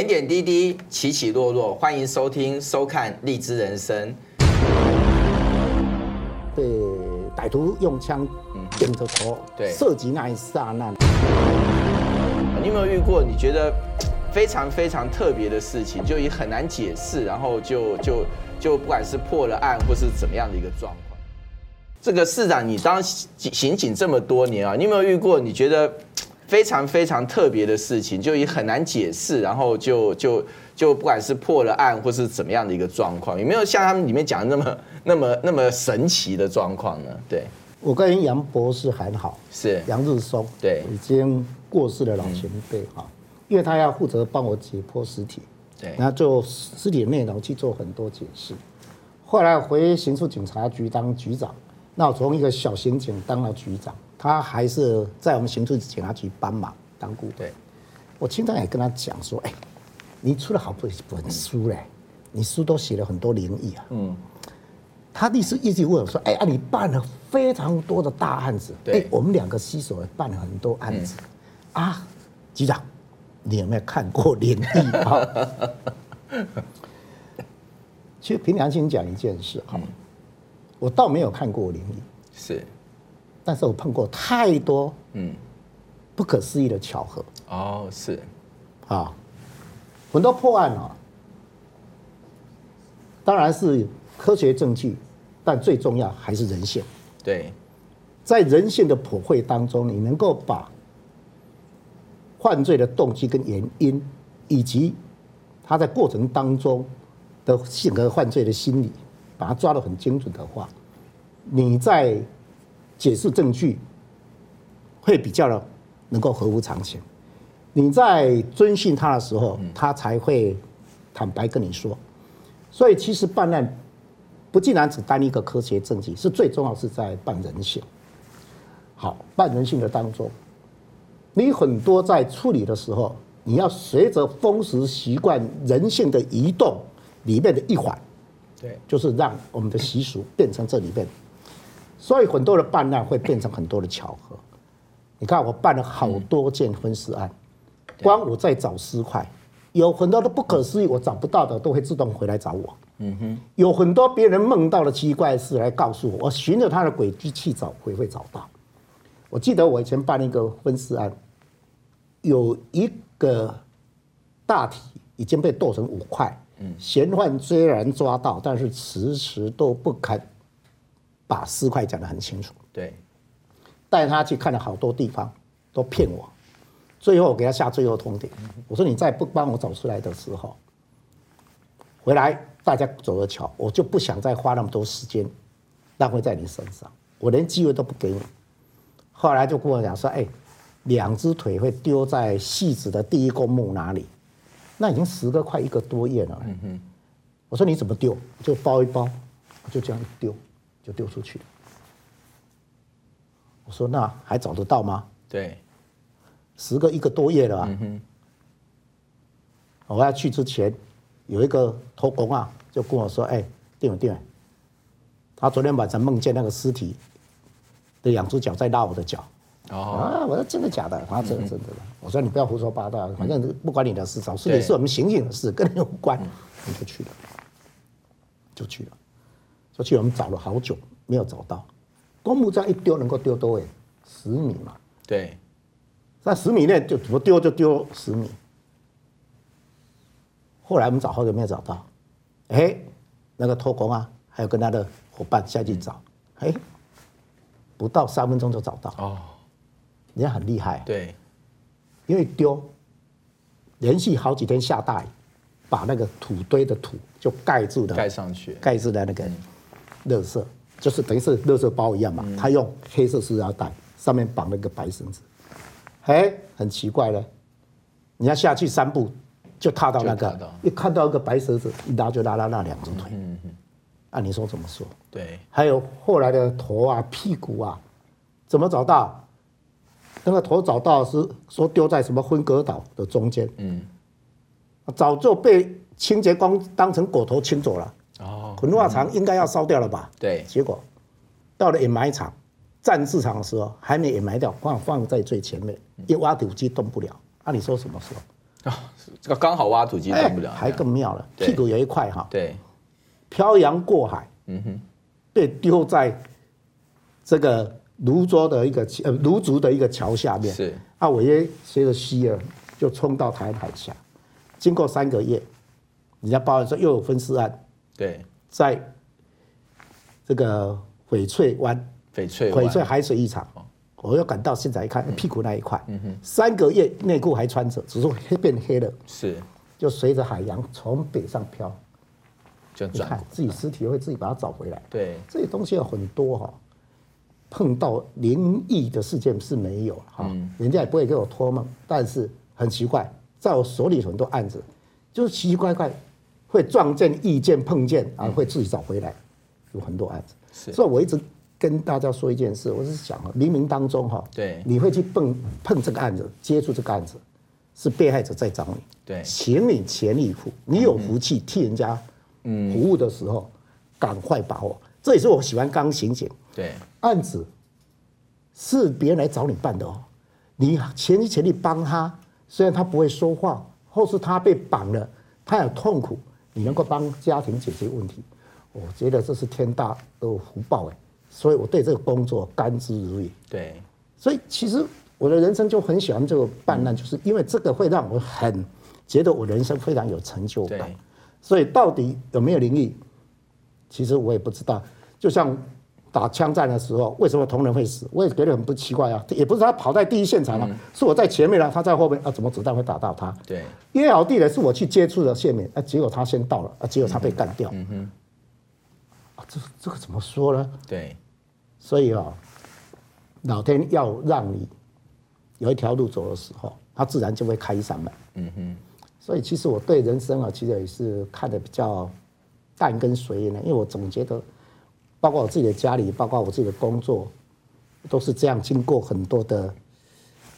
点点滴滴，起起落落，欢迎收听、收看《荔枝人生》。被歹徒用枪点着头，对，射击那一刹那，你有没有遇过？你觉得非常非常特别的事情，就也很难解释，然后就就就不管是破了案，或是怎么样的一个状况。这个市长，你当刑警这么多年啊，你有没有遇过？你觉得？非常非常特别的事情，就也很难解释，然后就就就不管是破了案或是怎么样的一个状况，有没有像他们里面讲的那么那么那么神奇的状况呢？对，我跟杨博士还好，是。杨日松，对，已经过世的老前辈哈，因为他要负责帮我解剖尸体，对，然后就尸体的内容去做很多解释。后来回刑事警察局当局长，那我从一个小刑警当到局长。他还是在我们刑事警察局帮忙当顾问。对，我经常也跟他讲说：“哎，你出了好多本书嘞，你书都写了很多灵异啊。”嗯，他意思一直问我说：“哎啊，你办了非常多的大案子，对，我们两个携手办了很多案子啊，局长，你有没有看过灵异啊？” 其实凭良心讲一件事哈，我倒没有看过灵异，是。但是我碰过太多嗯。不可思议的巧合。哦，是。啊，很多破案啊，当然是科学证据，但最重要还是人性。对，在人性的普惠当中，你能够把犯罪的动机跟原因，以及他在过程当中的性格、犯罪的心理，把它抓得很精准的话，你在。解释证据会比较的能够合乎常情，你在遵循他的时候，他才会坦白跟你说。所以其实办案不竟然只单一个科学证据，是最重要是在办人性。好，办人性的当中，你很多在处理的时候，你要随着风俗习惯、人性的移动里面的一环，对，就是让我们的习俗变成这里面。所以很多的办案会变成很多的巧合。你看，我办了好多件婚事案，光我在找尸块，有很多的不可思议，我找不到的都会自动回来找我。嗯哼，有很多别人梦到的奇怪事来告诉我，我循着他的轨迹去找，会会找到。我记得我以前办一个婚事案，有一个大体已经被剁成五块，嗯，嫌犯虽然抓到，但是迟迟都不肯。把尸块讲得很清楚，对，带他去看了好多地方，都骗我，最后我给他下最后通牒，我说你再不帮我找出来的时候，回来大家走着瞧，我就不想再花那么多时间浪费在你身上，我连机会都不给你。后来就跟我讲说，哎，两只腿会丢在戏子的第一公墓哪里？那已经时隔快一个多月了。我说你怎么丢？就包一包，就这样一丢。就丢出去了。我说：“那还找得到吗？”对，时隔一个多月了。嗯哼。我要去之前，有一个头工啊，就跟我说：“哎，定远定远，他昨天晚上梦见那个尸体的两只脚在拉我的脚。”哦。啊！我说：“真的假的？”他说：“真的真的。”我说：“你不要胡说八道，反正不关你的事，找尸体是我们刑警的事，跟你有关。”你就去了，就去了。而且我们找了好久没有找到，公墓这样一丢能够丢多远？十米嘛。对，在十米内就怎么丢就丢十米。后来我们找好久没有找到，哎，那个托工啊，还有跟他的伙伴下去找，哎，不到三分钟就找到。哦，人家很厉害。对，因为丢，连续好几天下大雨，把那个土堆的土就盖住的，盖上去，盖住的那个。垃圾就是等于是垃圾包一样嘛，他用黑色塑料袋上面绑了个白绳子，哎，很奇怪了，你要下去三步就踏到那个，一看到一个白绳子，一拉就拉到那两只腿，嗯嗯，按你说怎么说？对，还有后来的头啊、屁股啊，怎么找到？那个头找到是说丢在什么分隔岛的中间，嗯，早就被清洁工当成狗头清走了。哦。焚化厂应该要烧掉了吧？对，结果到了掩埋场、战士场的时候，还没掩埋掉，放放在最前面，一挖土机动不了。按、啊、你说什么时候？啊，这个刚好挖土机动不了，还更妙了，屁股有一块哈，对，漂洋过海，嗯哼，被丢在这个芦洲的一个呃芦竹的一个桥下面，是。啊，我爷随着溪儿就冲到台湾海峡，经过三个月，人家报案说又有分尸案，对，在这个翡翠湾。翡翠翡翠海水浴场，我又赶到现在一看，屁股那一块，三个月内裤还穿着，只是黑变黑了，是。就随着海洋从北上漂，就转。你看自己尸体会自己把它找回来。对，这些东西有很多哈，碰到灵异的事件是没有哈，人家也不会给我托梦，但是很奇怪，在我手里很多案子，就是奇奇怪怪，会撞见、遇见、碰见啊，会自己找回来，有很多案子，是。所以我一直。跟大家说一件事，我是想啊，冥冥当中哈，对，你会去碰碰这个案子，接触这个案子，是被害者在找你，对，请你全力以赴，你有福气替人家服务的时候，赶快把握。这也是我喜欢当刑警，对，案子是别人来找你办的哦，你全心全力帮他，虽然他不会说话，或是他被绑了，他有痛苦，你能够帮家庭解决问题，我觉得这是天大的福报哎。所以我对这个工作甘之如饴。对，所以其实我的人生就很喜欢这个办案，就是因为这个会让我很觉得我人生非常有成就感。所以到底有没有灵异，其实我也不知道。就像打枪战的时候，为什么同仁会死，我也觉得很不奇怪啊。也不是他跑在第一现场了，是我在前面了，他在后面啊，怎么子弹会打到他？对，约好地点是我去接触的线面，啊，结果他先到了，啊，结果他被干掉。嗯哼。啊，这这个怎么说呢？对。所以啊，老天要让你有一条路走的时候，他自然就会开一扇门。嗯哼。所以其实我对人生啊，其实也是看的比较淡跟随意的，因为我总觉得，包括我自己的家里，包括我自己的工作，都是这样经过很多的，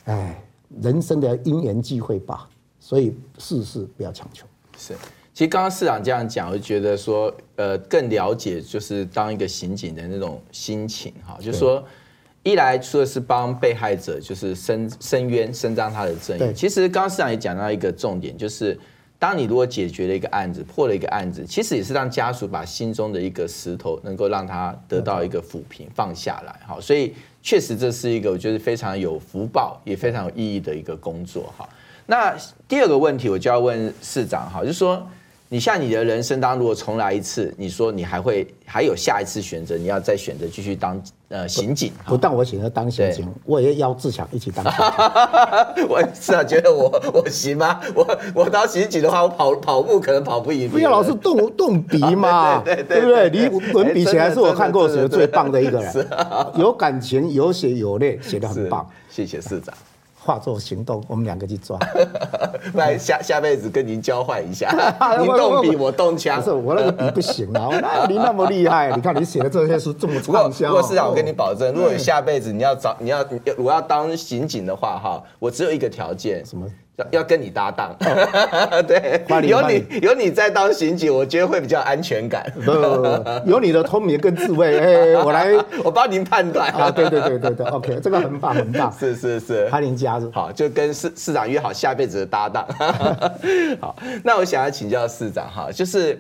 哎，人生的因缘际会吧。所以事事不要强求。是。其实刚刚市长这样讲，我就觉得说，呃，更了解就是当一个刑警的那种心情哈，就是说，一来除了是帮被害者就是伸伸冤、伸张他的正义，其实刚刚市长也讲到一个重点，就是当你如果解决了一个案子、破了一个案子，其实也是让家属把心中的一个石头能够让他得到一个抚平、放下来哈，所以确实这是一个我觉得非常有福报、也非常有意义的一个工作哈。那第二个问题我就要问市长哈，就是说。你像你的人生当中，如果重来一次，你说你还会还有下一次选择？你要再选择继续当呃刑警？不但我选择当刑警，我也要志强一起当。我是啊，觉得我我行吗？我我当刑警的话，我跑跑步可能跑不赢。不要老是动 动笔嘛，对对不对？你文笔写还是我看过写的最棒的一个人，有感情、有血有泪，写的很棒。谢谢市长。化作行动，我们两个去抓。来下下辈子跟您交换一下，你动笔我动枪。不是我那个笔不行啊，你那么厉害，你看你写的这些书这么畅销。如果市长，我跟你保证，如果下辈子你要找你要我要当刑警的话，哈，我只有一个条件。什么？要要跟你搭档，对，有你有你在当刑警，我觉得会比较安全感。不不不，有你的聪明跟智慧，哎，我来，我帮您判断啊。对对对对对，OK，这个很棒很棒。是 是是，欢迎加入。好，就跟市市长约好下辈子的搭档。好，那我想要请教市长哈，就是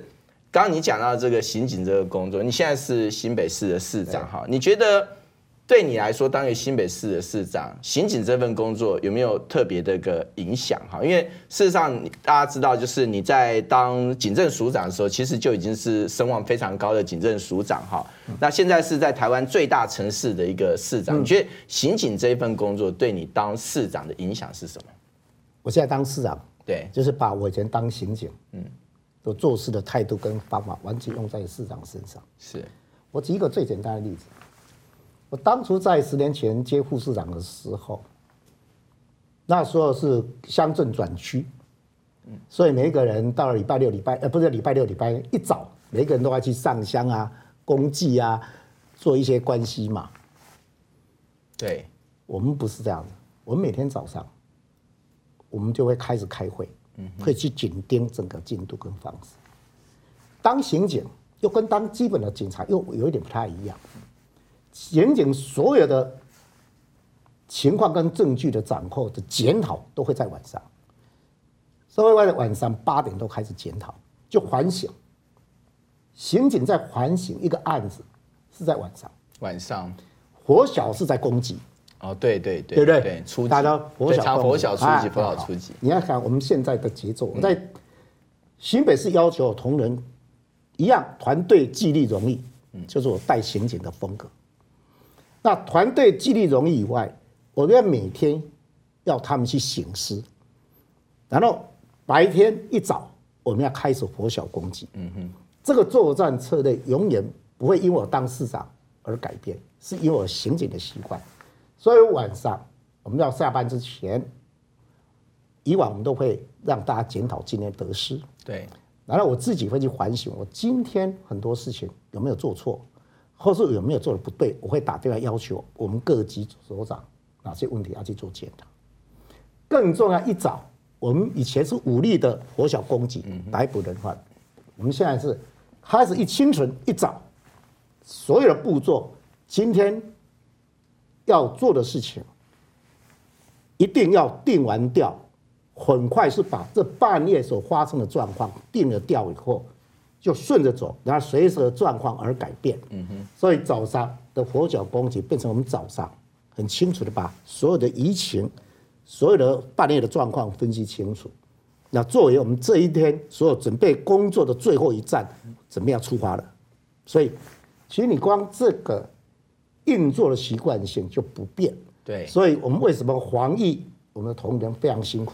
刚刚你讲到这个刑警这个工作，你现在是新北市的市长哈，你觉得？对你来说，当一个新北市的市长，刑警这份工作有没有特别的一个影响？哈，因为事实上大家知道，就是你在当警政署长的时候，其实就已经是声望非常高的警政署长哈。那现在是在台湾最大城市的一个市长，你觉得刑警这一份工作对你当市长的影响是什么？我现在当市长，对，就是把我以前当刑警，嗯，的做事的态度跟方法完全用在市长身上。是我举一个最简单的例子。我当初在十年前接副市长的时候，那时候是乡镇转区，所以每一个人到了礼拜六、礼拜呃不是礼拜六、礼拜一早，每一个人都要去上香啊、公祭啊，做一些关系嘛。对，我们不是这样的，我们每天早上，我们就会开始开会，会去紧盯整个进度跟方式。当刑警又跟当基本的警察又有一点不太一样。刑警所有的情况跟证据的掌控的检讨都会在晚上，所以在晚上八点都开始检讨，就反省。刑警在反省一个案子，是在晚上。晚上，火小是在攻击。哦，对对对，对不对？对，出击。大家拂晓，拂晓出击，拂晓出击。你要看我们现在的节奏，我在新北市要求同仁一样团队纪律荣誉，就是我带刑警的风格。那团队纪律容易以外，我要每天要他们去省思，然后白天一早我们要开始拂晓攻击。嗯哼，这个作战策略永远不会因为我当市长而改变，是因为我刑警的习惯。所以晚上我们要下班之前，以往我们都会让大家检讨今天得失。对，然后我自己会去反省，我今天很多事情有没有做错，或是有没有做的不对，我会打电话要求我们各级首长哪些问题要去做检讨。更重要，一早我们以前是武力的火小攻击，逮捕人犯，我们现在是开始一清晨一早，所有的步骤，今天。要做的事情，一定要定完掉，很快是把这半夜所发生的状况定了掉以后，就顺着走，然后随着状况而改变。嗯哼。所以早上的拂晓攻击变成我们早上很清楚的把所有的疫情、所有的半夜的状况分析清楚。那作为我们这一天所有准备工作的最后一站，准备要出发了。所以，其实你光这个。运作的习惯性就不变，对，所以我们为什么防疫，我们的同仁非常辛苦，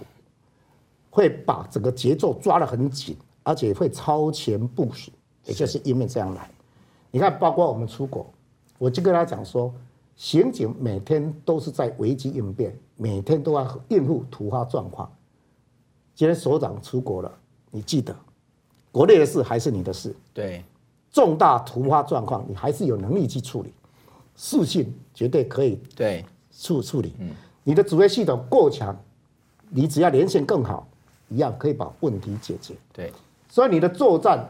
会把整个节奏抓得很紧，而且会超前部署，也就是因为这样来。你看，包括我们出国，我就跟他讲说，刑警每天都是在危机应变，每天都要应付突发状况。今天首长出国了，你记得，国内的事还是你的事，对，重大突发状况你还是有能力去处理。事情绝对可以对处处理，你的指挥系统够强，你只要连线更好，一样可以把问题解决。对，所以你的作战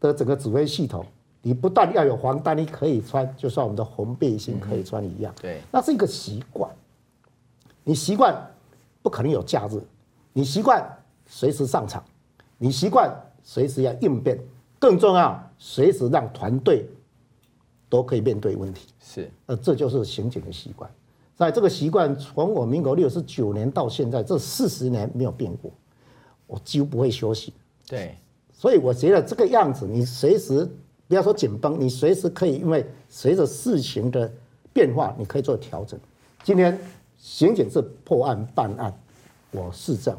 的整个指挥系统，你不但要有防弹衣可以穿，就像我们的红背心可以穿一样。对，那是一个习惯，你习惯不可能有假日，你习惯随时上场，你习惯随时要应变，更重要，随时让团队。都可以面对问题，是，呃，这就是刑警的习惯。在这个习惯，从我民国六十九年到现在这四十年没有变过，我几乎不会休息。对，所以我觉得这个样子，你随时不要说紧绷，你随时可以，因为随着事情的变化，你可以做调整。今天刑警是破案办案，我市政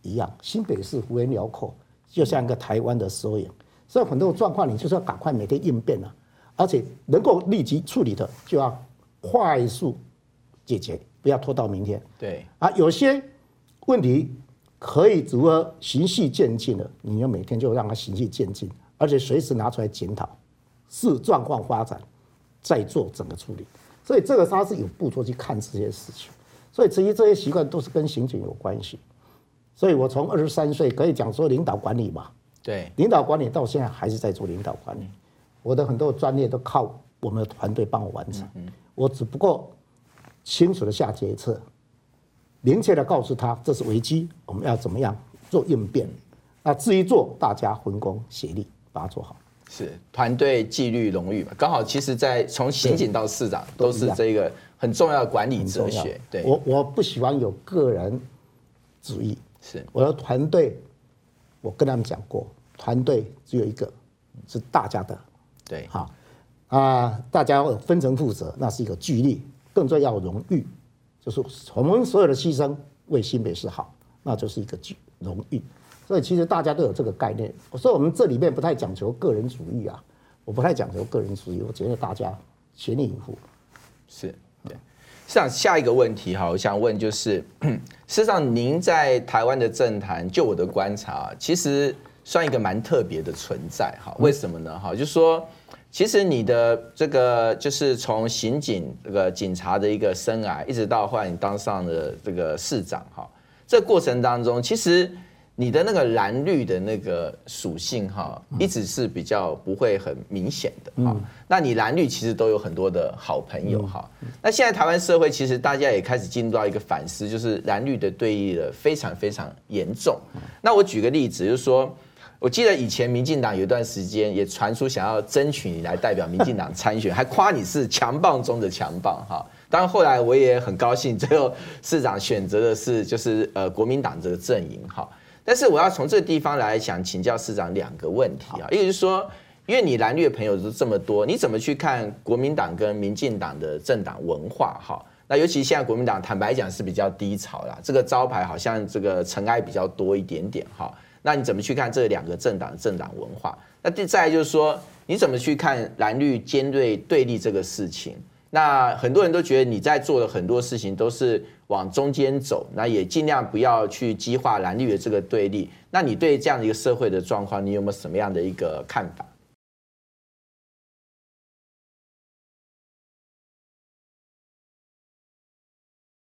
一样，新北市幅员辽阔，就像一个台湾的缩影。所以很多状况，你就是要赶快每天应变啊。而且能够立即处理的，就要快速解决，不要拖到明天。对啊，有些问题可以如何循序渐进的，你要每天就让它循序渐进，而且随时拿出来检讨，视状况发展再做整个处理。所以这个他是有步骤去看这些事情。所以其实这些习惯都是跟刑警有关系。所以我从二十三岁可以讲说领导管理嘛，对，领导管理到现在还是在做领导管理。我的很多专业都靠我们的团队帮我完成，我只不过清楚的下决策，明确的告诉他这是危机，我们要怎么样做应变。那至于做，大家分工协力把它做好。是团队纪律荣誉嘛？刚好，其实，在从刑警到市长都是这个很重要的管理哲学。对，我我不喜欢有个人主义。是我的团队，我跟他们讲过，团队只有一个，是大家的。对，好啊，大家分成负责，那是一个纪律，更重要荣誉，就是我们所有的牺牲为新北市好，那就是一个荣誉。所以其实大家都有这个概念。所以我们这里面不太讲求个人主义啊，我不太讲求个人主义，我觉得大家全力以赴。是，对。市长，下一个问题哈，我想问就是，事实上您在台湾的政坛，就我的观察，其实。算一个蛮特别的存在哈，为什么呢？哈，就是说，其实你的这个就是从刑警这个警察的一个生涯，一直到后来你当上了这个市长哈，这个过程当中，其实你的那个蓝绿的那个属性哈，一直是比较不会很明显的哈。那你蓝绿其实都有很多的好朋友哈。那现在台湾社会其实大家也开始进入到一个反思，就是蓝绿的对立的非常非常严重。那我举个例子，就是说，我记得以前民进党有一段时间也传出想要争取你来代表民进党参选，还夸你是强棒中的强棒哈。当然后来我也很高兴，最后市长选择的是就是呃国民党这个阵营哈。但是我要从这个地方来想请教市长两个问题啊，一个就是说，因为你蓝绿的朋友都这么多，你怎么去看国民党跟民进党的政党文化哈？那尤其现在国民党坦白讲是比较低潮啦，这个招牌好像这个尘埃比较多一点点哈。那你怎么去看这两个政党政党文化？那第再来就是说，你怎么去看蓝绿尖锐对立这个事情？那很多人都觉得你在做的很多事情都是往中间走，那也尽量不要去激化蓝绿的这个对立。那你对这样的一个社会的状况，你有没有什么样的一个看法？